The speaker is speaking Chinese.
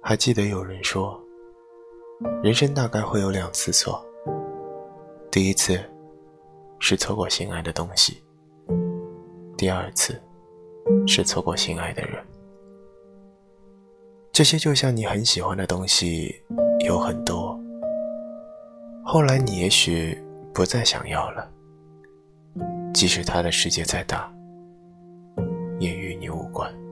还记得有人说人生大概会有两次错第一次是错过心爱的东西第二次是错过心爱的人。这些就像你很喜欢的东西有很多后来你也许不再想要了即使他的世界再大也与你无关。